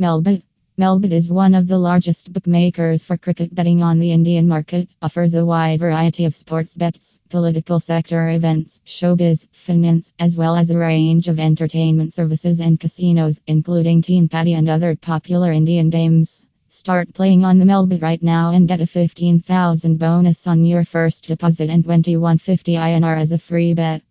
Melbet. Melbet is one of the largest bookmakers for cricket betting on the Indian market, offers a wide variety of sports bets, political sector events, showbiz, finance, as well as a range of entertainment services and casinos, including Teen Patti and other popular Indian games. Start playing on the Melbet right now and get a 15,000 bonus on your first deposit and 2150 INR as a free bet.